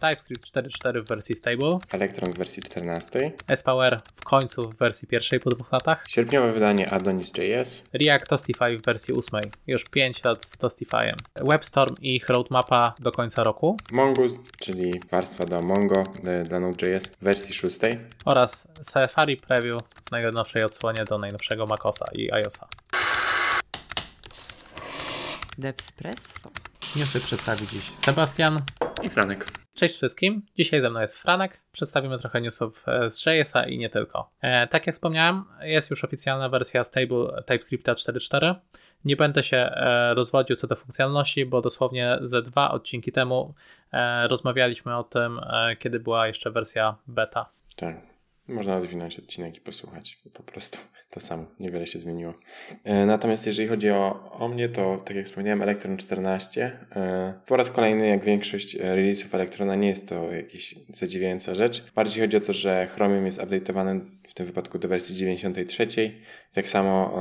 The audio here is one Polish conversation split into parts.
TypeScript 4.4 w wersji stable, Electron w wersji 14, SVR w końcu w wersji pierwszej po dwóch latach, sierpniowe wydanie Adonis.js, React Tostify w wersji 8, już 5 lat z Tostifyem, WebStorm i ich roadmapa do końca roku Mongoose, czyli warstwa do Mongo dla Node.js w wersji 6, oraz Safari Preview w najnowszej odsłonie do najnowszego macOSa i iOSa. Devspresso. Newsy przedstawi dziś Sebastian. i Franek. Cześć wszystkim. Dzisiaj ze mną jest Franek. Przedstawimy trochę newsów e, z JS-a i nie tylko. E, tak jak wspomniałem, jest już oficjalna wersja stable TypeScripta 4.4. Nie będę się e, rozwodził co do funkcjonalności, bo dosłownie ze dwa odcinki temu rozmawialiśmy o tym, kiedy była jeszcze wersja beta. Tak. Można odwinąć odcinek i posłuchać. Po prostu to samo. Niewiele się zmieniło. E, Natomiast jeżeli chodzi o, o mnie, to tak jak wspomniałem, Electron 14. e, Po raz kolejny, jak większość e, release'ów Electrona, nie jest to jakaś zadziwiająca rzecz. Bardziej chodzi o to, że Chromium jest update'owany w tym wypadku do wersji 93. Tak samo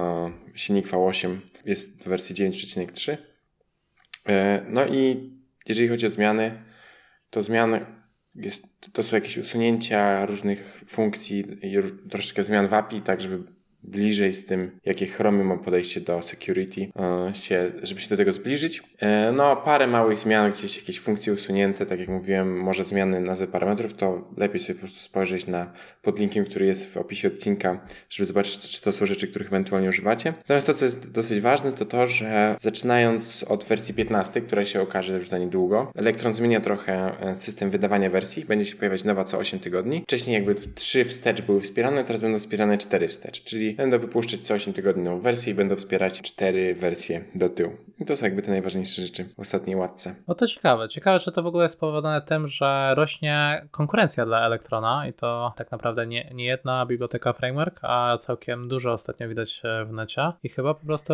silnik V8 jest w wersji 9.3. E, No i jeżeli chodzi o zmiany, to zmiany jest, to są jakieś usunięcia różnych funkcji i troszeczkę zmian w API, tak żeby bliżej z tym, jakie Chromium ma podejście do security, e, się, żeby się do tego zbliżyć. E, No, parę małych zmian, gdzieś jakieś funkcje usunięte, tak jak mówiłem, może zmiany nazwy parametrów, to lepiej sobie po prostu spojrzeć na podlinkiem, który jest w opisie odcinka, żeby zobaczyć, czy to są rzeczy, których ewentualnie używacie. Natomiast to, co jest dosyć ważne, to to, że zaczynając od wersji 15, która się okaże już za niedługo, Electron zmienia trochę e, system wydawania wersji. Będzie się pojawiać nowa co 8 tygodni. Wcześniej jakby 3 wstecz były wspierane, teraz będą wspierane 4 wstecz, czyli będą wypuszczać co 8 tygodni nową wersję i będą wspierać 4 wersje do tyłu. I to są jakby te najważniejsze rzeczy w ostatniej łatce. No to ciekawe. Ciekawe, czy to w ogóle jest spowodowane tym, że rośnie konkurencja dla Elektrona i to tak naprawdę nie, nie jedna biblioteka framework, a całkiem dużo ostatnio widać e, w necie i chyba po prostu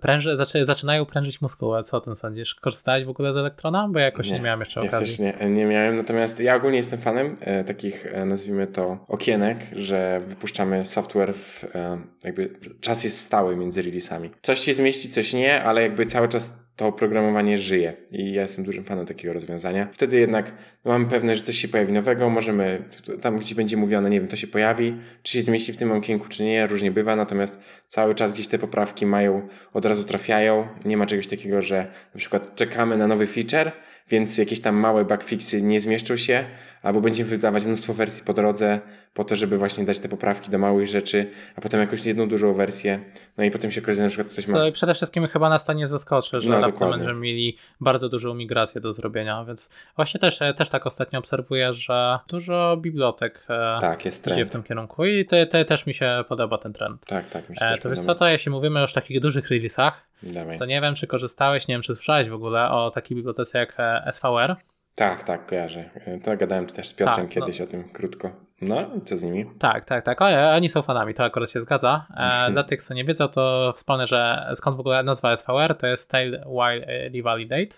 pręży, zaczy, zaczynają prężyć muskułę. Co o tym sądzisz? Korzystałeś w ogóle z Elektrona? Bo ja jakoś nie, miałem jeszcze Ja okazji. też nie, nie miałem, natomiast ja ogólnie jestem fanem e, takich, e, nazwijmy to, okienek, że wypuszczamy software w, e, jakby czas jest stały między releasami. Coś się zmieści, coś nie, ale jakby cały czas to oprogramowanie żyje. I ja jestem dużym fanem takiego rozwiązania. Wtedy jednak mamy pewne, że coś się pojawi nowego, możemy, tam gdzie będzie mówione, nie wiem, to się pojawi, czy się zmieści w tym okienku, czy nie, różnie bywa, natomiast cały czas gdzieś te poprawki mają, od razu trafiają, nie ma czegoś takiego, że na przykład czekamy na nowy feature, więc jakieś tam małe bugfixy nie zmieszczą się, albo będziemy wydawać mnóstwo wersji po drodze, po to, żeby właśnie dać te poprawki do małych rzeczy, a potem jakąś jedną dużą wersję, no i potem się okazuje, na przykład ktoś ma... Co przede wszystkim chyba nas to nie zaskoczy, że No, raptem będziemy mieli bardzo dużą migrację do zrobienia, więc właśnie też, też tak ostatnio obserwuję, że dużo bibliotek e, Tak, jest idzie w tym kierunku i te, te, też mi się podoba ten trend. Tak, tak, mi się E, to wiesz co, to jeśli mówimy już o takich dużych release'ach, Dawaj. to nie wiem, czy korzystałeś, nie wiem, czy słyszałeś w ogóle o takiej bibliotece jak e, SVR. Tak, tak, kojarzę. To gadałem też z Piotrem Tak, no. kiedyś o tym krótko. No co z nimi? Tak, tak, tak. O, e, oni są fanami, to akurat się zgadza. E, dla tych, co nie wiedzą, to wspomnę, że skąd w ogóle nazwa SVR, to jest Style While Revalidate.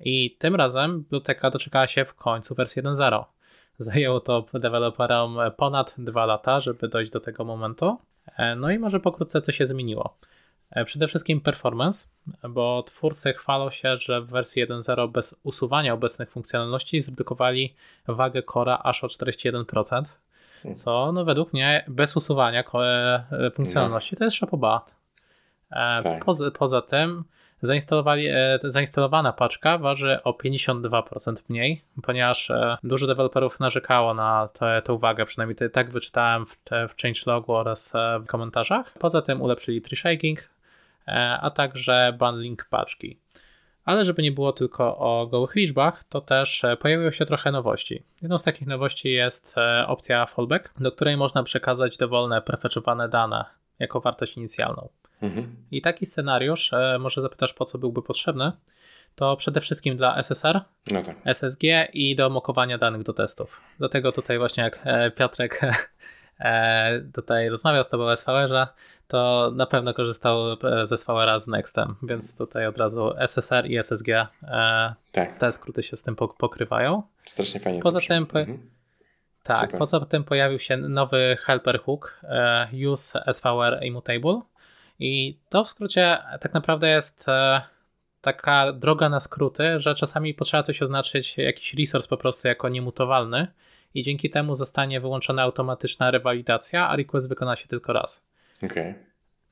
I tym razem biblioteka doczekała się w końcu wersji 1.0. Zajęło to deweloperom ponad dwa lata, żeby dojść do tego momentu. E, No i może pokrótce co się zmieniło. E, Przede wszystkim performance, bo twórcy chwalą się, że w wersji 1.0 bez usuwania obecnych funkcjonalności zredukowali wagę Cora aż o 41%, co no według mnie bez usuwania ko- e, funkcjonalności to jest szapobat. E, Tak. Poza, poza tym zainstalowali, e, zainstalowana paczka waży o 52% mniej, ponieważ e, dużo deweloperów narzekało na tę tę wagę, przynajmniej tak wyczytałem w, w changelogu oraz e, w komentarzach. Poza tym ulepszyli tree shaking, e, a także bundling paczki. Ale żeby nie było tylko o gołych liczbach, to też e, pojawiło się trochę nowości. Jedną z takich nowości jest e, opcja fallback, do której można przekazać dowolne prefetchowane dane jako wartość inicjalną. Mhm. I taki scenariusz, e, może zapytasz po co byłby potrzebny, to przede wszystkim dla SSR, No tak. SSG i do mokowania danych do testów. Dlatego tutaj właśnie jak e, Piotrek e, tutaj rozmawiał z tobą o SVR-ze, to na pewno korzystał e, ze SVR-a z Nextem, więc tutaj od razu SSR i SSG e, Tak, te skróty się z tym pok- pokrywają. strasznie fajnie. Poza tym po- Mhm. Tak, Super. poza tym pojawił się nowy helper hook e, use SVR immutable i to w skrócie tak naprawdę jest e, taka droga na skróty, że czasami potrzeba coś oznaczyć, jakiś resource po prostu jako niemutowalny i dzięki temu zostanie wyłączona automatyczna rewalidacja, a request wykona się tylko raz. Okay.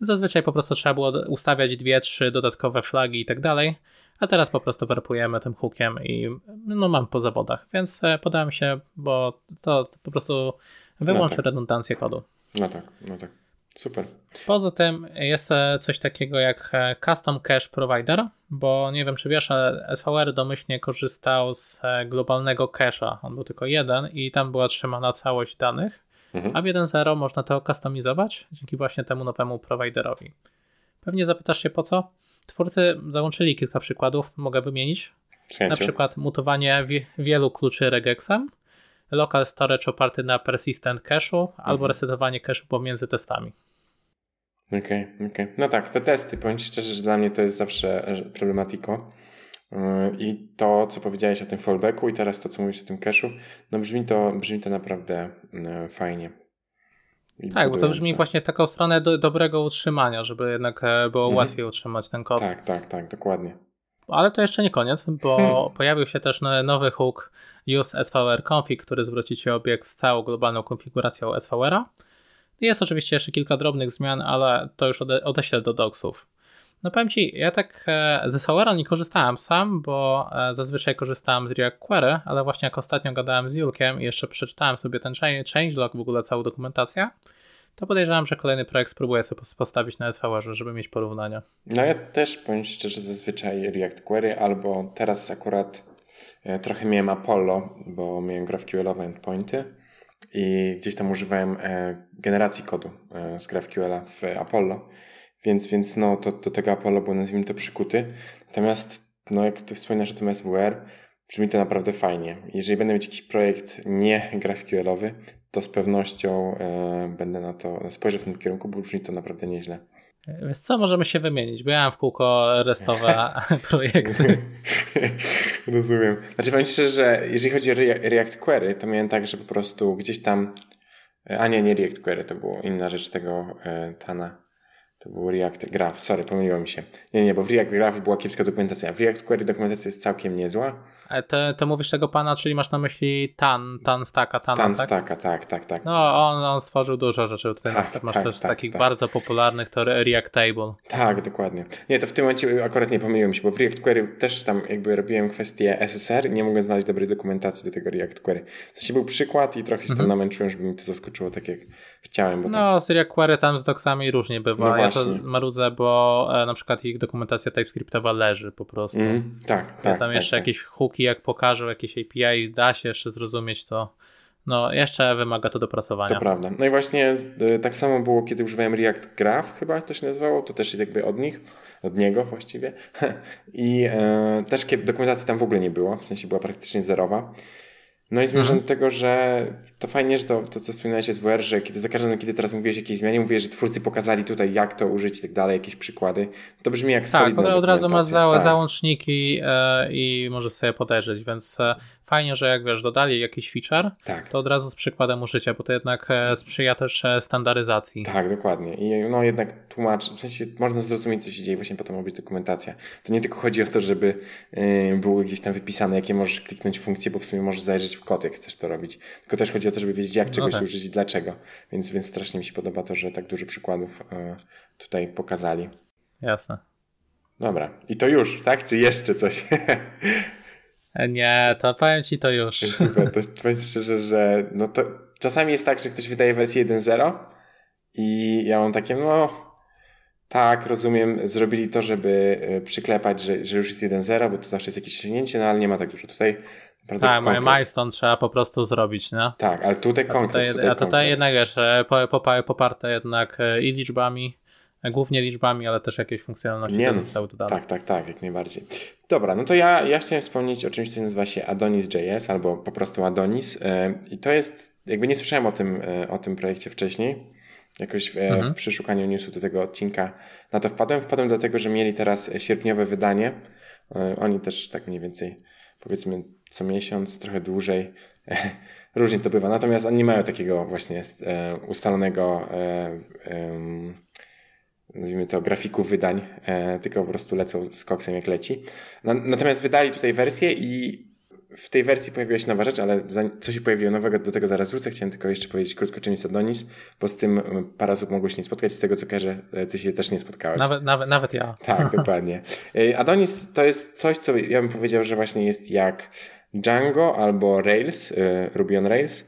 Zazwyczaj po prostu trzeba było ustawiać dwie, trzy dodatkowe flagi i tak dalej, a teraz po prostu warpujemy tym hookiem i no mam po zawodach, więc e, podałem się, bo to po prostu wyłączy no tak. redundancję kodu. No tak, no tak. Super. Poza tym jest e, coś takiego jak e, Custom Cache Provider, bo nie wiem czy wiesz, ale SVR domyślnie korzystał z globalnego cache'a. On był tylko jeden i tam była trzymana całość danych, mhm. a w 1.0 można to kustomizować dzięki właśnie temu nowemu providerowi. Pewnie zapytasz się po co? Twórcy załączyli kilka przykładów, mogę wymienić. Na przykład mutowanie wielu kluczy regexem, local storage oparty na persistent cache'u mhm. albo resetowanie cache'u pomiędzy testami. Okej, okay, okej. Okay. No tak, te testy, powiem Ci szczerze, że dla mnie to jest zawsze problematiko. Yy, I to, co powiedziałeś o tym fallbacku i teraz to, co mówisz o tym cache'u, no brzmi to, brzmi to naprawdę yy, fajnie. Tak, bo to brzmi właśnie w taką stronę do, dobrego utrzymania, żeby jednak e, było mhm. łatwiej utrzymać ten kod. Tak, tak, tak, dokładnie. Ale to jeszcze nie koniec, bo hmm. pojawił się też nowy hook use svr config, który zwróci ci obiekt z całą globalną konfiguracją SVR-a. Jest oczywiście jeszcze kilka drobnych zmian, ale to już ode odeślę do docsów. No powiem Ci, ja tak e, ze SVR-a nie korzystałem sam, bo e, zazwyczaj korzystałem z React Query, ale właśnie jak ostatnio gadałem z Julkiem i jeszcze przeczytałem sobie ten changelog, w ogóle całą dokumentację, to podejrzewam, że kolejny projekt spróbuję sobie postawić na SVR, żeby mieć porównania. No ja też powiem szczerze, zazwyczaj React Query, albo teraz akurat e, trochę miałem Apollo, bo miałem GraphQL-owe endpointy i gdzieś tam używałem generacji kodu z GraphQL-a w Apollo więc, więc no, to, do tego Apollo był nazwijmy to przykuty. Natomiast, no, jak ty wspominasz o tym SWR, brzmi to naprawdę fajnie. Jeżeli będę mieć jakiś projekt nie GraphQL-owy, to z pewnością e, będę na to, spojrzę w tym kierunku, bo brzmi to naprawdę nieźle. Wiesz co, możemy się wymienić, bo ja mam w kółko restowe projekty. Rozumiem. Znaczy powiem szczerze, że jeżeli chodzi o React Query, to miałem tak, że po prostu gdzieś tam, a nie, nie React Query, to była inna rzecz tego e, Tana. To był React Graph, sorry, pomyliło mi się. Nie, nie, bo w React Graph była kiepska dokumentacja. W React Query dokumentacja jest całkiem niezła. Ale to, mówisz tego pana, czyli masz na myśli Tan, Tan Stacka, Tana, Tan tak? Stacka, tak, tak, tak. No, on, on stworzył dużo rzeczy. Tutaj tak, masz tak, też tak, takich tak. bardzo popularnych, to React Table. Tak, dokładnie. Nie, to w tym momencie akurat nie pomyliłem się, bo w React Query też tam jakby robiłem kwestię SSR i nie mogłem znaleźć dobrej dokumentacji do tego React Query. W sensie był przykład i trochę się tam mhm. namęczyłem, żeby mi to zaskoczyło tak jak chciałem. Bo no, z React Query tam z doksami różnie bywa. No ja to marudzę, bo e, na przykład ich dokumentacja TypeScriptowa leży po prostu. Mm, tak, tak. Ja tam tak, jeszcze tak. jakieś jak pokażę jakieś API, da się jeszcze zrozumieć to. No, jeszcze wymaga to dopracowania. To prawda. No i właśnie e, tak samo było, kiedy używałem React Graph, chyba to się nazywało, to też jest jakby od nich, od niego właściwie. I e, też dokumentacji tam w ogóle nie było, w sensie była praktycznie zerowa. No i zmierzam mhm. do tego, że to fajnie, że to, to co wspominałeś jest WR, że kiedy za każdym razem, kiedy teraz mówiłeś o jakiejś zmianie, mówię, że twórcy pokazali tutaj, jak to użyć i tak dalej, jakieś przykłady. To brzmi jak tak, solidna Tak, od razu masz za, tak. załączniki e, i możesz sobie podejrzeć, więc e, fajnie, że jak wiesz, dodali jakiś feature, tak. to od razu z przykładem użycia, bo to jednak e, sprzyja też e, standaryzacji. Tak, dokładnie. I no jednak tłumacz, w sensie można zrozumieć, co się dzieje, właśnie po to ma być dokumentacja. To nie tylko chodzi o to, żeby yy, były gdzieś tam wypisane, jakie możesz kliknąć funkcje, bo w sumie możesz zajrzeć w kod, jak chcesz to robić. Tylko też chodzi o to, żeby wiedzieć, jak no czegoś no tak. użyć i dlaczego. Więc, więc strasznie mi się podoba to, że tak dużo przykładów yy, tutaj pokazali. Jasne. Dobra. I to już, tak? Czy jeszcze coś? Nie, to powiem ci to już. Super, to powiem szczerze, że no to czasami jest tak, że ktoś wydaje wersję 1.0 i ja mam takie, no tak, rozumiem, zrobili to, żeby e, przyklepać, że, że już jest 1.0, bo to zawsze jest jakieś osiągnięcie, no ale nie ma tak dużo. Tutaj tak, moje milestone trzeba po prostu zrobić, nie? Tak, ale tutaj konkret. A tutaj, tutaj, a tutaj jednak wiesz, e, poparte jednak e, i liczbami, głównie liczbami, ale też jakieś funkcjonalności nie, no, zostały dodane. Tak, tak, tak, jak najbardziej. Dobra, no to ja, ja chciałem wspomnieć o czymś, co nazywa się Adonis.js albo po prostu Adonis e, i to jest, jakby nie słyszałem o tym, e, o tym projekcie wcześniej, jakoś w, mhm. w przeszukaniu newsu do tego odcinka na to wpadłem. Wpadłem dlatego, że mieli teraz sierpniowe wydanie. E, oni też tak mniej więcej powiedzmy co miesiąc, trochę dłużej. Różnie to bywa. Natomiast oni nie mają takiego właśnie ustalonego nazwijmy to, grafików wydań, e, tylko po prostu lecą z koksem jak leci. Na, natomiast wydali tutaj wersję i w tej wersji pojawiła się nowa rzecz, ale co się pojawiło nowego, do tego zaraz wrócę. Chciałem tylko jeszcze powiedzieć krótko, czym jest Adonis, bo z tym parę osób mogło się nie spotkać. Z tego co kojarzę, ty się też nie spotkałeś. Nawet, nawet, nawet ja. Tak, dokładnie. Adonis to jest coś, co ja bym powiedział, że właśnie jest jak Django albo Rails, Ruby on Rails,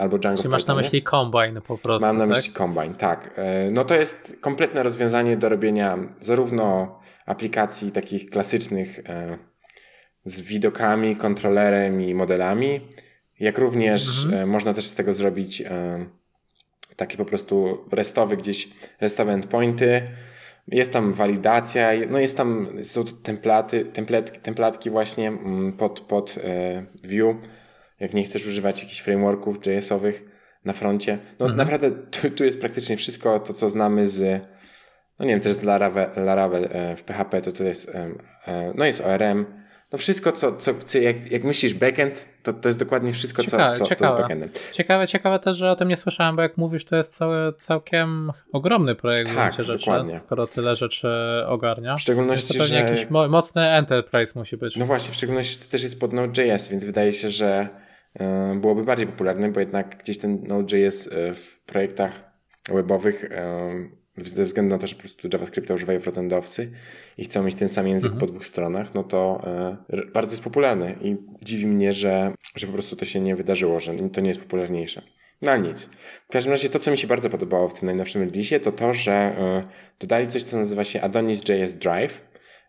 albo Django. Czy masz na myśli Combine po prostu? Mam na tak? myśli Combine, tak. No to jest kompletne rozwiązanie do robienia zarówno aplikacji takich klasycznych z widokami, kontrolerem i modelami, jak również mhm. można też z tego zrobić takie po prostu restowy gdzieś, restowe endpointy, jest tam walidacja, no jest tam, są templaty, templet, templatki właśnie mm, pod, pod e, view, jak nie chcesz używać jakichś frameworków JS-owych na froncie. No mhm. naprawdę tu, tu, jest praktycznie wszystko to, co znamy z, no nie wiem, też z Laravel, Laravel e, w PHP, to to jest, e, no jest ORM, no wszystko, co, co, co jak, jak myślisz backend, to, to jest dokładnie wszystko, ciekawe, co, co, co z backendem. Ciekawe, ciekawe też, że o tym nie słyszałem, bo jak mówisz, to jest cały, całkiem ogromny projekt tak, rzeczy, dokładnie. skoro tyle rzeczy ogarnia. W szczególności, to że... jakiś mocny enterprise musi być. No właśnie, w szczególności to też jest pod Node.js, więc wydaje się, że byłoby bardziej popularny, bo jednak gdzieś ten Node.js e, w projektach webowych e, ze względu na to, że po prostu JavaScripta używają frontendowcy i chcą mieć ten sam język mhm. po dwóch stronach, no to e, bardzo jest popularny i dziwi mnie, że, że po prostu to się nie wydarzyło, że to nie jest popularniejsze. No ale nic. W każdym razie to, co mi się bardzo podobało w tym najnowszym release, to to, że e, dodali coś, co nazywa się Adonis.js Drive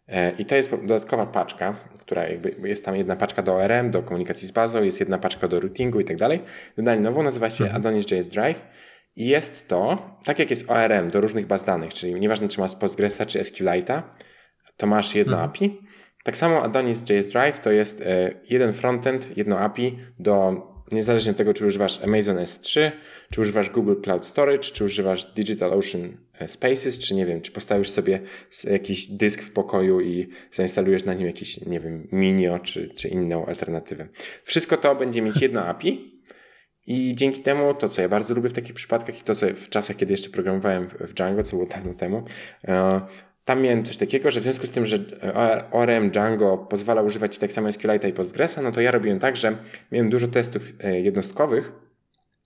e, i to jest dodatkowa paczka, która jakby jest tam jedna paczka do ORM, do komunikacji z bazą, jest jedna paczka do routingu i tak dalej. Dodali nową, nazywa się mhm. Adonis.js Drive i jest to, tak jak jest ORM do różnych baz danych, czyli nieważne czy masz Postgresa czy SQLite'a, to masz jedno mhm. API. Tak samo Adonis.js Drive to jest e, jeden frontend, jedno API do niezależnie od tego, czy używasz Amazon S3, czy używasz Google Cloud Storage, czy używasz DigitalOcean e, Spaces, czy nie wiem, czy postawisz sobie jakiś dysk w pokoju i zainstalujesz na nim jakiś, nie wiem, Minio, czy, czy inną alternatywę. Wszystko to będzie mieć jedno API i dzięki temu to, co ja bardzo lubię w takich przypadkach i to, co w czasach, kiedy jeszcze programowałem w Django, co było dawno temu, e, tam miałem coś takiego, że w związku z tym, że ORM Django pozwala używać tak samo SQLite i Postgresa, no to ja robiłem tak, że miałem dużo testów e, jednostkowych.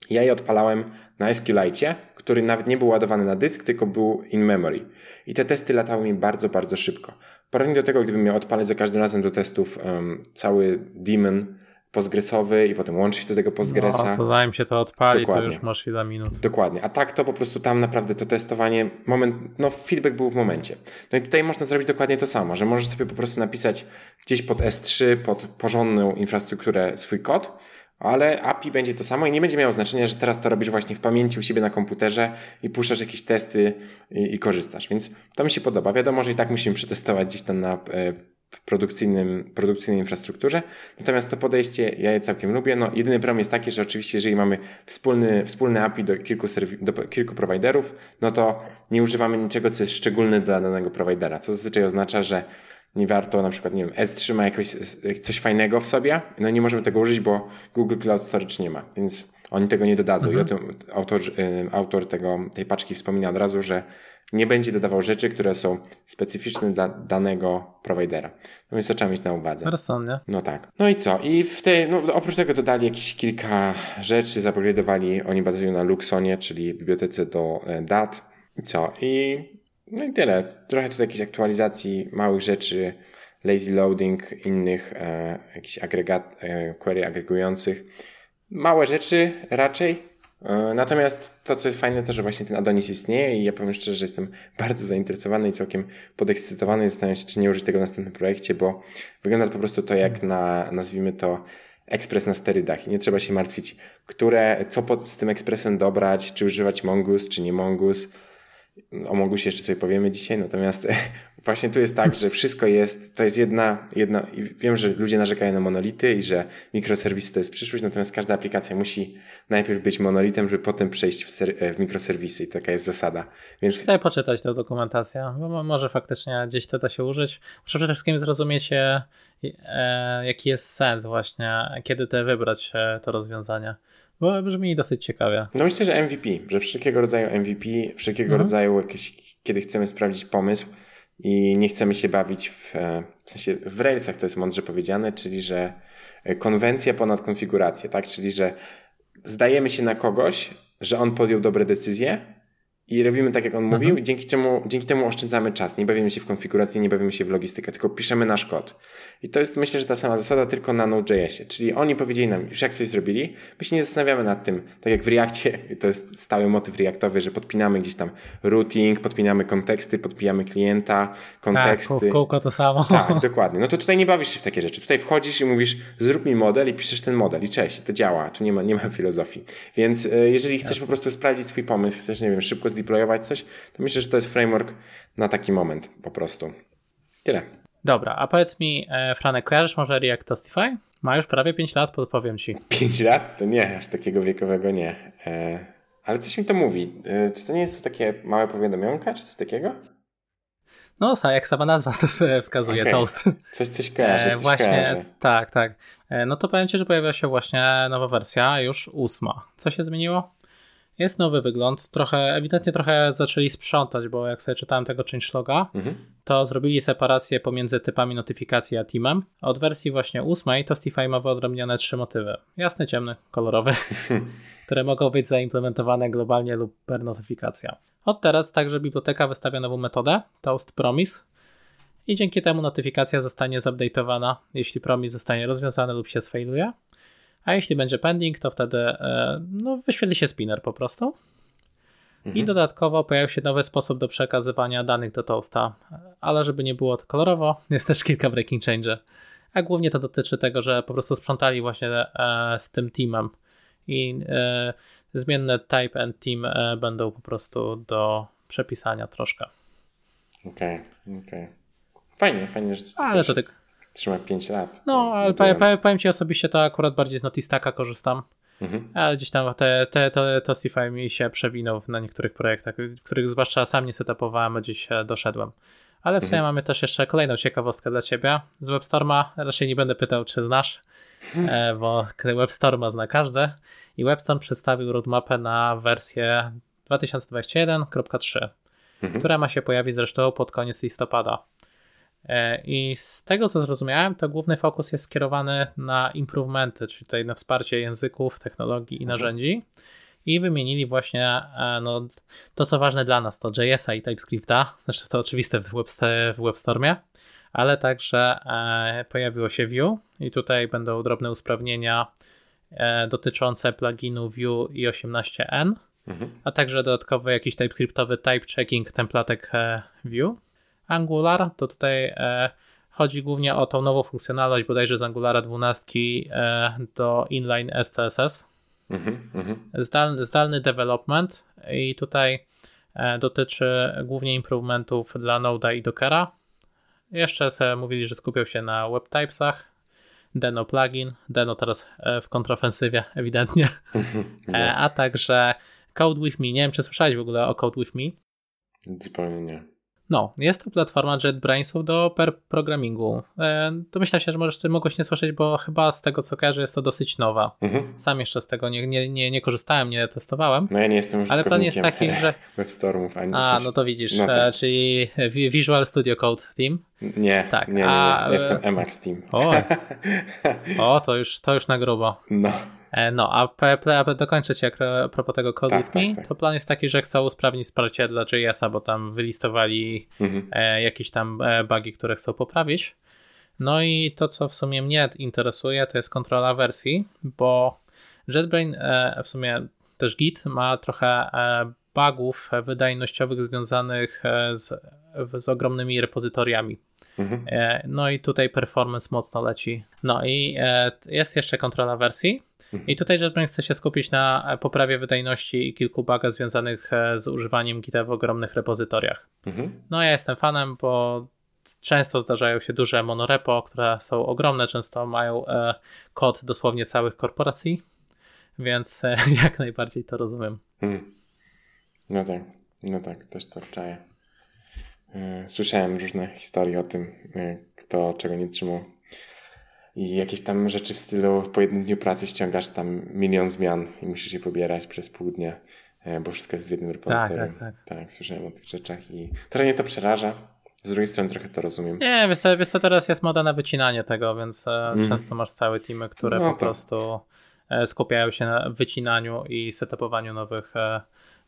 Ja je odpalałem na SQLite, który nawet nie był ładowany na dysk, tylko był in memory. I te testy latały mi bardzo, bardzo szybko. Porównanie do tego, gdybym miał odpalać za każdym razem do testów um, cały daemon, postgresowy i potem łączyć do tego postgresa. No, to zanim się to odpali, Dokładnie. to już masz ile minut. Dokładnie. A tak to po prostu tam naprawdę to testowanie, moment, no feedback był w momencie. No i tutaj można zrobić dokładnie to samo, że możesz sobie po prostu napisać gdzieś pod S3, pod porządną infrastrukturę swój kod, ale API będzie to samo i nie będzie miało znaczenia, że teraz to robisz właśnie w pamięci u siebie na komputerze i puszczasz jakieś testy i, i korzystasz. Więc to mi się podoba. Wiadomo, że i tak musimy przetestować gdzieś tam na e, produkcyjnym, produkcyjnej infrastrukturze. Natomiast to podejście ja je całkiem lubię. No, jedyny problem jest taki, że oczywiście jeżeli mamy wspólny, wspólny API do kilku, serwi- do kilku prowajderów, no to nie używamy niczego, co jest szczególne dla danego prowajdera, co zazwyczaj oznacza, że nie warto, na przykład, nie wiem, S3 ma jakoś, coś fajnego w sobie, no nie możemy tego użyć, bo Google Cloud Storage nie ma, więc oni tego nie dodadzą. Mhm. I o tym autor, autor tego, tej paczki wspomina od razu, że nie będzie dodawał rzeczy, które są specyficzne dla danego prowajdera. No więc to trzeba mieć na uwadze. Rozsądnie. No tak. No i co? I w tej, no oprócz tego dodali jakieś kilka rzeczy, zapogradowali, oni bazują na Luxonie, czyli bibliotece do e, dat. I co? I no i tyle. Trochę tutaj jakiejś aktualizacji małych rzeczy, lazy loading, innych e, jakichś agregat, e, query agregujących. Małe rzeczy raczej, natomiast to, co jest fajne, to, że właśnie ten Adonis istnieje i ja powiem szczerze, że jestem bardzo zainteresowany i całkiem podekscytowany. Zastanawiam się, czy nie użyć tego w następnym projekcie, bo wygląda to po prostu to jak na, nazwijmy to, ekspres na sterydach i nie trzeba się martwić, które, co pod, z tym ekspresem dobrać, czy używać Mongoose, czy nie Mongoose o Mogusie jeszcze sobie powiemy dzisiaj, natomiast właśnie tu jest tak, że wszystko jest, to jest jedna, jedna i wiem, że ludzie narzekają na monolity i że mikroserwisy to jest przyszłość, natomiast każda aplikacja musi najpierw być monolitem, żeby potem przejść w, ser, w mikroserwisy i taka jest zasada. Więc... Chcę poczytać tę dokumentację, bo może faktycznie gdzieś to da się użyć. Muszę przede wszystkim zrozumieć, e, jaki jest sens właśnie, kiedy te wybrać e, to rozwiązanie Bo brzmi dosyć ciekawie. No myślę, że MVP, że wszelkiego rodzaju MVP, wszelkiego Mhm. rodzaju jakieś, kiedy chcemy sprawdzić pomysł i nie chcemy się bawić w, e, w sensie w Railsach to jest mądrze powiedziane, czyli że e, konwencja ponad konfigurację, tak? Czyli że zdajemy się na kogoś, że on podjął dobre decyzje i robimy tak, jak on Mhm. mówił, dzięki, czemu, dzięki temu oszczędzamy czas. Nie bawimy się w konfigurację, nie bawimy się w logistykę, tylko piszemy nasz kod. I to jest, myślę, że ta sama zasada, tylko na Node.jsie. Czyli oni powiedzieli nam, już jak coś zrobili, my się nie zastanawiamy nad tym, tak jak w Reakcie, to jest stały motyw reaktowy, że podpinamy gdzieś tam routing, podpinamy konteksty, podpinamy klienta, Tak, konteksty. kół- kółko to samo. Tak, dokładnie. No to tutaj nie bawisz się w takie rzeczy. Tutaj wchodzisz i mówisz, zrób mi model i piszesz ten model i cześć, to działa. Tu nie ma, nie ma filozofii. Więc e, jeżeli chcesz po prostu sprawdzić swój pomysł, chcesz, nie wiem, szybko zdeployować coś, to myślę, że to jest framework na taki moment po prostu. Tyle. Dobra, a powiedz mi, e, Franek, kojarzysz może Reactostify? Ma już prawie 5 lat, podpowiem ci. 5 lat? To nie, aż takiego wiekowego nie. E, ale coś mi to mówi. E, czy to nie jest takie małe powiadomionka, czy coś takiego? No, jak sama nazwa to wskazuje, Okej. Toast. Coś, coś kojarzę, E, coś właśnie, kojarzę. tak, tak. No to powiem Ci, że pojawiła się właśnie nowa wersja, już ósma. Co się zmieniło? Jest nowy wygląd, trochę, ewidentnie trochę zaczęli sprzątać, bo jak sobie czytałem tego changeloga, Mhm. to zrobili separację pomiędzy typami notyfikacji a teamem. Od wersji właśnie ósmej Tostify ma wyodrębnione trzy motywy. Jasny, ciemny, kolorowy, które mogą być zaimplementowane globalnie lub per notyfikacja. Od teraz także biblioteka wystawia nową metodę, Toast Promise, i dzięki temu notyfikacja zostanie zupdate'owana, jeśli promis zostanie rozwiązany lub się sfailuje. A jeśli będzie pending, to wtedy e, no, wyświetli się spinner po prostu. I dodatkowo pojawił się nowy sposób do przekazywania danych do Toasta, ale żeby nie było to kolorowo, jest też kilka breaking change. A głównie to dotyczy tego, że po prostu sprzątali właśnie e, z tym teamem i e, zmienne type and team będą po prostu do przepisania troszkę. Okej, okej. Fajnie, fajnie, że to Ale to tak. Trzyma 5 lat. No, To ale powiem, powiem Ci osobiście, to akurat bardziej z Notistaka korzystam. Mhm. Ale gdzieś tam te, te, te Tostify mi się przewinął na niektórych projektach, w których zwłaszcza sam nie setupowałem, a gdzieś e, doszedłem. Ale w sumie mamy też jeszcze kolejną ciekawostkę dla Ciebie. Z WebStorma raczej nie będę pytał, czy znasz, e, bo WebStorma zna każdy. I WebStorm przedstawił roadmapę na wersję 2021.3, Mhm. która ma się pojawić zresztą pod koniec listopada. E, I z tego co zrozumiałem, to główny fokus jest skierowany na improvementy, czyli tutaj na wsparcie języków, technologii i narzędzi. I wymienili właśnie e, no, to, co ważne dla nas, to JS-a i TypeScripta. Zresztą to oczywiste w, Web, w WebStormie, ale także e, pojawiło się Vue i tutaj będą drobne usprawnienia dotyczące pluginu Vue i 18N, Mhm. a także dodatkowy jakiś TypeScriptowy type checking templatek Vue. Angular to tutaj e, chodzi głównie o tą nową funkcjonalność bodajże z Angulara 12 e, do inline SCSS. Mhm. Mhm. Zdalny, zdalny development i tutaj e, dotyczy głównie improvementów dla Node'a i Dockera. Jeszcze sobie mówili, że skupią się na webtypesach. Deno plugin, Deno teraz w kontrofensywie ewidentnie, a także Code With Me. Nie wiem, czy słyszałeś w ogóle o Code With Me? Zupełnie nie. No, jest to platforma JetBrainsów do per programmingu. E, domyślam się, że możesz ty mogłeś nie słyszeć, bo chyba z tego co kojarzę jest to dosyć nowa. Mhm. Sam jeszcze z tego nie, nie, nie, nie korzystałem, nie testowałem. No ja nie jestem Ale plan jest taki, że. WebStormów, ani A, no to widzisz, No tak. e, czyli Vi- Visual Studio Code Team. Nie, tak, nie, nie, nie. a, Jestem e, Emacs Team. O, o to, już, to już na grubo. No. E, No, a dokończę ci jak a propos tego Code Tak, tak, tak. to plan jest taki, że chcą usprawnić wsparcie dla JS-a, bo tam wylistowali Mhm. e, jakieś tam e, bugi, które chcą poprawić. No i to, co w sumie mnie interesuje, to jest kontrola wersji, bo JetBrain, w sumie też Git, ma trochę bugów wydajnościowych związanych z, z ogromnymi repozytoriami. Mhm. No i tutaj performance mocno leci. No i jest jeszcze kontrola wersji. I tutaj JetBrain chce się skupić na e, poprawie wydajności i kilku bugach związanych e, z używaniem Gita w ogromnych repozytoriach. Mhm. No ja jestem fanem, bo często zdarzają się duże monorepo, które są ogromne, często mają e, kod dosłownie całych korporacji, więc jak najbardziej to rozumiem. Mhm. No tak, no tak, też to czaję. Słyszałem różne historie o tym, kto czego nie trzymał i jakieś tam rzeczy w stylu po jednym dniu pracy ściągasz tam milion zmian i musisz je pobierać przez pół dnia, e, bo wszystko jest w jednym repozytorium. Tak, tak, tak. słyszałem o tych rzeczach i trochę mnie to przeraża. Z drugiej strony trochę to rozumiem. Nie, wiesz co, wiesz co teraz jest moda na wycinanie tego, więc mm. często masz całe teamy, które no po prostu e, skupiają się na wycinaniu i setupowaniu nowych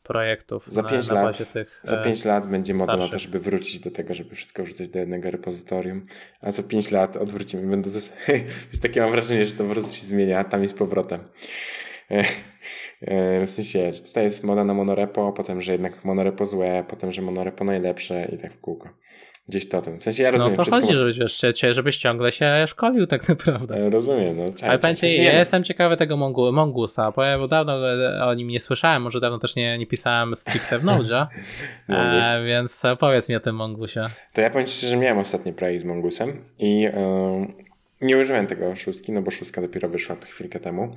projektów. Za 5 lat, tych, za 5 lat będzie moda na to, żeby wrócić do tego, żeby wszystko wrzucać do jednego repozytorium, a za 5 lat odwrócimy. Będę z... jest takie mam wrażenie, że to po prostu się zmienia tam i z powrotem. W sensie, że tutaj jest moda na monorepo, potem, że jednak monorepo złe, potem, że monorepo najlepsze i tak w kółko. Gdzieś to tym. W sensie ja rozumiem No to chodzi, żebyś, żebyś ciągle się szkolił tak naprawdę. Ja rozumiem. No, Ale pamiętajcie, w sensie ja jestem ciekawy tego Mongu, Mongusa, bo dawno o nim nie słyszałem, może dawno też nie, nie pisałem stricte w Node, e, więc powiedz mi o tym Mongusie. To ja powiem szczerze, że miałem ostatnie projekt z Mongusem i yy, nie użyłem tego szóstki, no bo szóstka dopiero wyszła chwilkę temu.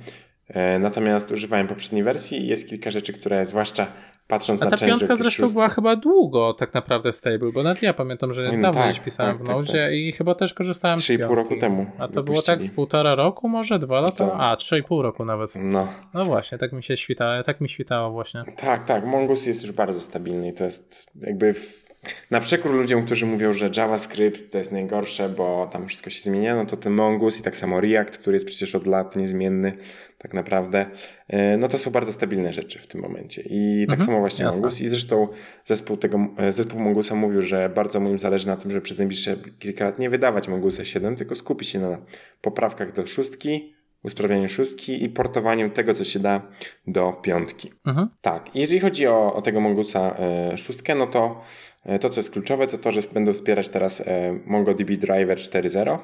E, natomiast używałem poprzedniej wersji i jest kilka rzeczy, które zwłaszcza patrząc A na ta piątka zresztą była chyba długo tak naprawdę stable, bo nawet ja pamiętam, że no, dawno tak, pisałem tak, w Node tak, tak. i chyba też korzystałem z 3,5 roku temu. A to było tak z półtora roku, może dwa lata? To... A, 3,5 roku nawet. No. no właśnie, tak mi się świtało, tak mi świtało właśnie. Tak, tak, Mongoose jest już bardzo stabilny i to jest jakby w... na przekór ludziom, którzy mówią, że JavaScript to jest najgorsze, bo tam wszystko się zmienia, no to ten Mongoose i tak samo React, który jest przecież od lat niezmienny, tak naprawdę, e, no to są bardzo stabilne rzeczy w tym momencie. I tak mhm, samo właśnie jasne. Mongoose. I zresztą zespół, tego, e, zespół Mongoosa mówił, że bardzo mu im zależy na tym, że przez najbliższe kilka lat nie wydawać Mongoosa 7, tylko skupić się na poprawkach do szóstki, usprawnianiu szóstki i portowaniu tego, co się da do piątki. Mhm. Tak. Jeżeli chodzi o, o tego Mongoosa e, szóstkę, no to e, to, co jest kluczowe, to to, że będą wspierać teraz e, MongoDB Driver 4.0,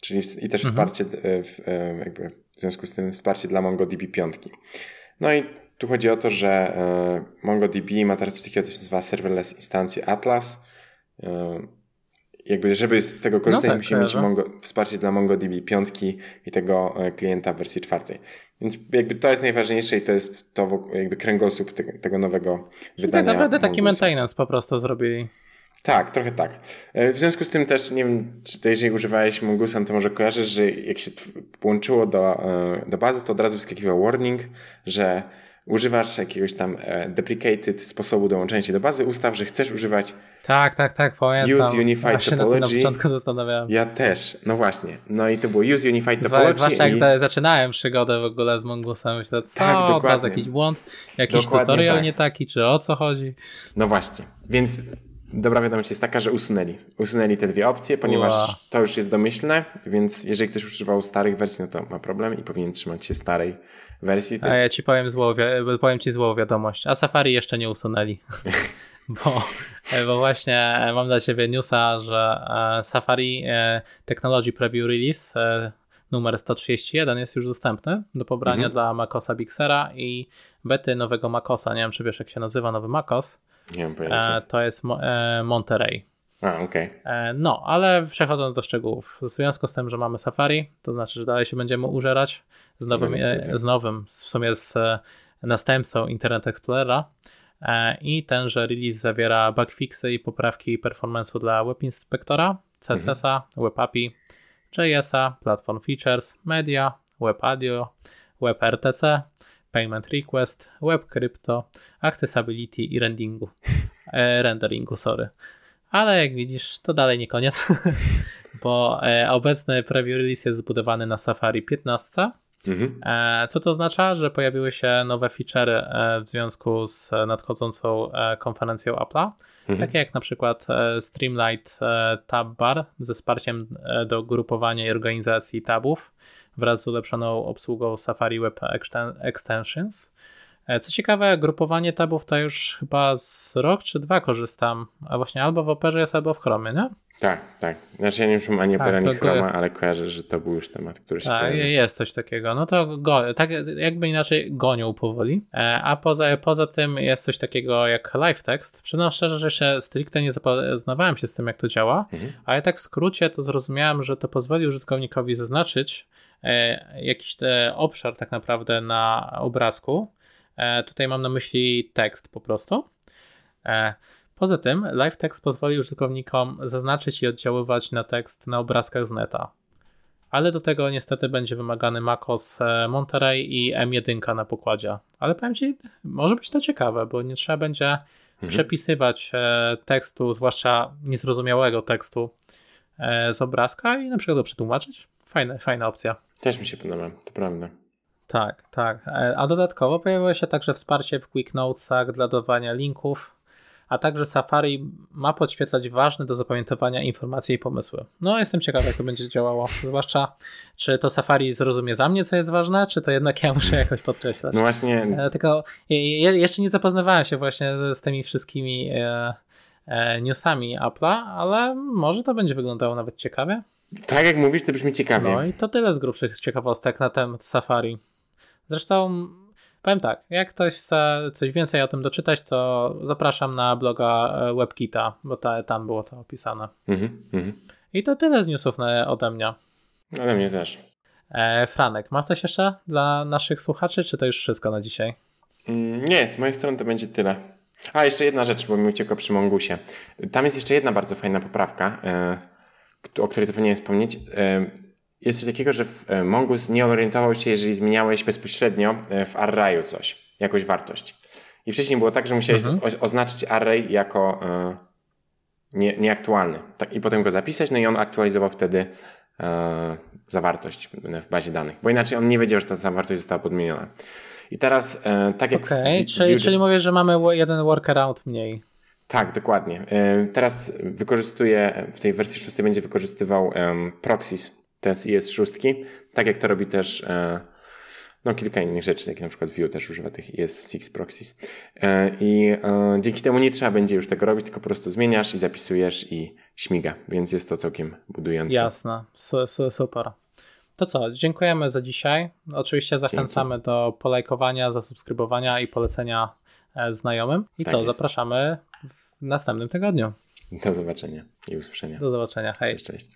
czyli i też mhm. wsparcie e, w, e, jakby w związku z tym wsparcie dla MongoDB 5. No i tu chodzi o to, że e, MongoDB ma teraz coś takiego, co się nazywa Serverless Instancje Atlas. Jakby, żeby z tego korzystać, no tak, musimy mieć Mongo, wsparcie dla MongoDB 5 i tego e, klienta w wersji czwartej. Więc jakby to jest najważniejsze i to jest to jakby kręgosłup tego, tego nowego Czyli wydania. Tak naprawdę taki maintenance po prostu zrobili. Tak, trochę tak. E, w związku z tym też, nie wiem, czy to jeżeli używałeś to może kojarzysz, że jak się połączyło do, e, do bazy, to od razu wyskakiwał warning, że używasz jakiegoś tam e, deprecated sposobu dołączenia się do bazy, ustaw, że chcesz używać tak, tak, tak, pamiętam. Use Unified Topology. Na, na początku zastanawiałem. Ja też, no właśnie. No i to było Use Unified Topology. Zwłaszcza i... jak zaczynałem przygodę w ogóle z Mongoosem, myślę, co, tak, dokładnie. jakiś błąd, jakiś dokładnie tutorial tak. nie taki, czy o co chodzi. No właśnie, więc Dobra wiadomość jest taka, że usunęli. Usunęli te dwie opcje, ponieważ Ua. to już jest domyślne, więc jeżeli ktoś używał starych wersji, no to ma problem i powinien trzymać się starej wersji. A ja ci powiem, złą, powiem ci złą wiadomość. A Safari jeszcze nie usunęli. bo, bo właśnie mam dla ciebie newsa, że e, Safari e, Technology Preview Release e, numer 131 jest już dostępny do pobrania mhm. dla macOSa Bixera i bety nowego macOSa. Nie wiem, czy wiesz, jak się nazywa nowy macOS. Nie mam pojęcia. E, to jest e, Monterey. A, okej. Okay. E, no, ale przechodząc do szczegółów. W związku z tym, że mamy Safari, to znaczy, że dalej się będziemy użerać z nowym, no, z nowym w sumie z następcą Internet Explorera. I tenże release zawiera bugfixy i poprawki performance'u dla Web Inspectora, CSS-a, mhm. Web API, JS-a, Platform Features, Media, Web Audio, Web RTC, Payment Request, Web Crypto, Accessibility i renderingu. E, renderingu, sorry. Ale jak widzisz, to dalej nie koniec, bo e, obecny preview release jest zbudowany na Safari 15. Mhm. E, co to oznacza? Że pojawiły się nowe featurey e, w związku z nadchodzącą e, konferencją Apple'a, mhm. takie jak na przykład Streamlight Tab Bar ze wsparciem do grupowania i organizacji tabów, wraz z ulepszoną obsługą Safari Web Extensions. E, co ciekawe, grupowanie tabów to już chyba z rok czy dwa korzystam, a właśnie albo w Operze jest, albo w Chromie, nie? Tak, tak. Znaczy ja nie już mam ani tak, ani Chroma, ale kojarzę, że to był już temat, który się Tak, pojawił. jest coś takiego. No to go, tak jakby inaczej gonią powoli. E, a poza, poza tym jest coś takiego jak live text. Przyznam szczerze, że jeszcze stricte nie zapoznawałem się z tym, jak to działa, mhm. ale tak w skrócie to zrozumiałem, że to pozwoli użytkownikowi zaznaczyć e, jakiś obszar tak naprawdę na obrazku. E, tutaj mam na myśli tekst po prostu. Poza tym, live text pozwoli użytkownikom zaznaczyć i oddziaływać na tekst na obrazkach z neta. ale do tego niestety będzie wymagany MacOS e, Monterey i M1 na pokładzie. Ale powiem Ci, może być to ciekawe, bo nie trzeba będzie mhm. przepisywać e, tekstu, zwłaszcza niezrozumiałego tekstu e, z obrazka i na przykład go przetłumaczyć. Fajne, fajna opcja. Też mi się podoba, to prawda. Tak, tak. A dodatkowo pojawiło się także wsparcie w Quick Notesach dla dodawania linków a także Safari ma podświetlać ważne do zapamiętowania informacje i pomysły. No, jestem ciekaw, jak to będzie działało. Zwłaszcza, czy to Safari zrozumie za mnie, co jest ważne, czy to jednak ja muszę jakoś podkreślać. No właśnie. E, tylko jeszcze nie zapoznawałem się właśnie z tymi wszystkimi e, e, newsami Apple'a, ale może to będzie wyglądało nawet ciekawie. Tak jak mówisz, to brzmi ciekawie. No i to tyle z grubszych ciekawostek na temat Safari. Zresztą Powiem tak, jak ktoś chce coś więcej o tym doczytać, to zapraszam na bloga e, WebKita, bo ta, tam było to opisane. Mhm, mhm. I to tyle z newsów ode mnie. Ode mnie też. E, Franek, masz coś jeszcze dla naszych słuchaczy, czy to już wszystko na dzisiaj? Mm, nie, z mojej strony to będzie tyle. A, jeszcze jedna rzecz, bo mi uciekło przy Mongusie. Tam jest jeszcze jedna bardzo fajna poprawka, e, o której zapomniałem wspomnieć. Jest coś takiego, że w e, Mongoose nie orientował się, jeżeli zmieniałeś bezpośrednio e, w arrayu coś, jakąś wartość. I wcześniej było tak, że musiałeś mhm. oznaczyć array jako e, nie, nieaktualny. Tak, I potem go zapisać, no i on aktualizował wtedy zawartość w bazie danych. Bo inaczej on nie wiedział, że ta zawartość została podmieniona. I teraz, tak jak. Okay, w, czyli, czyli mówię, że mamy jeden workaround mniej. Tak, dokładnie. Teraz wykorzystuję, w tej wersji 6 będzie wykorzystywał proxies test ES6, tak jak to robi też e, no, kilka innych rzeczy, jak na przykład Vue też używa tych ES6 proxies. E, I e, dzięki temu nie trzeba będzie już tego robić, tylko po prostu zmieniasz i zapisujesz i śmiga, więc jest to całkiem budujące. Jasne, super. To co, dziękujemy za dzisiaj. Oczywiście zachęcamy Dzięki. do polajkowania, zasubskrybowania i polecenia znajomym. I tak co, jest. zapraszamy w następnym tygodniu. Do zobaczenia i usłyszenia. Do zobaczenia, hej. Cześć, cześć.